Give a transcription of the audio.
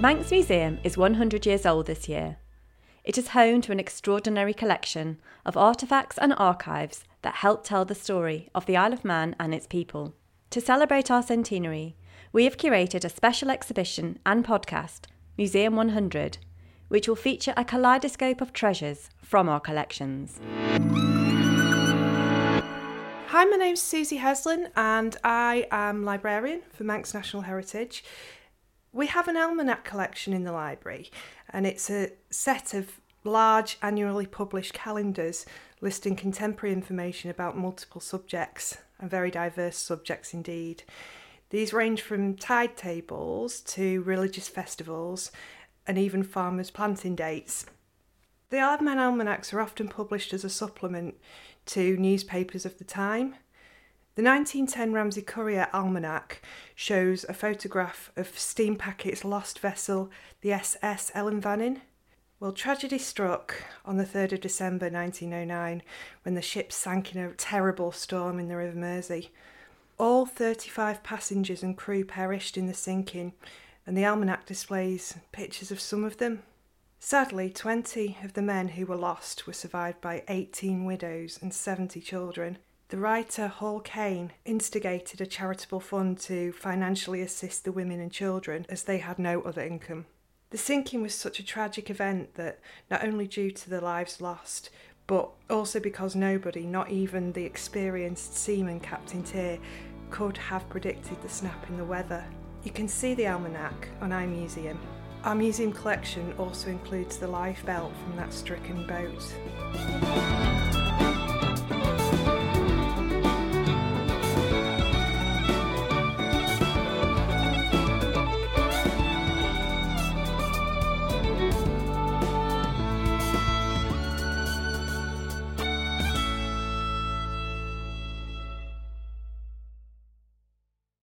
Manx Museum is 100 years old this year. It is home to an extraordinary collection of artefacts and archives that help tell the story of the Isle of Man and its people. To celebrate our centenary, we have curated a special exhibition and podcast, Museum 100, which will feature a kaleidoscope of treasures from our collections. Hi, my name's Suzi Heslan and I am librarian for Manx National Heritage. We have an almanac collection in the library and it's a set of large annually published calendars listing contemporary information about multiple subjects and very diverse subjects indeed. These range from tide tables to religious festivals and even farmers' planting dates. The Aardman almanacs are often published as a supplement to newspapers of the time. The 1910 Ramsey Courier Almanac shows a photograph of Steam Packet's lost vessel, the SS Ellan Vannin. Well, tragedy struck on the 3rd of December 1909 when the ship sank in a terrible storm in the River Mersey. All 35 passengers and crew perished in the sinking, and the almanac displays pictures of some of them. Sadly, 20 of the men who were lost were survived by 18 widows and 70 children. The writer Hall Caine instigated a charitable fund to financially assist the women and children as they had no other income. The sinking was such a tragic event that, not only due to the lives lost, but also because nobody, not even the experienced seaman Captain Teare, could have predicted the snap in the weather. You can see the almanac on iMuseum. Our museum collection also includes the life belt from that stricken boat.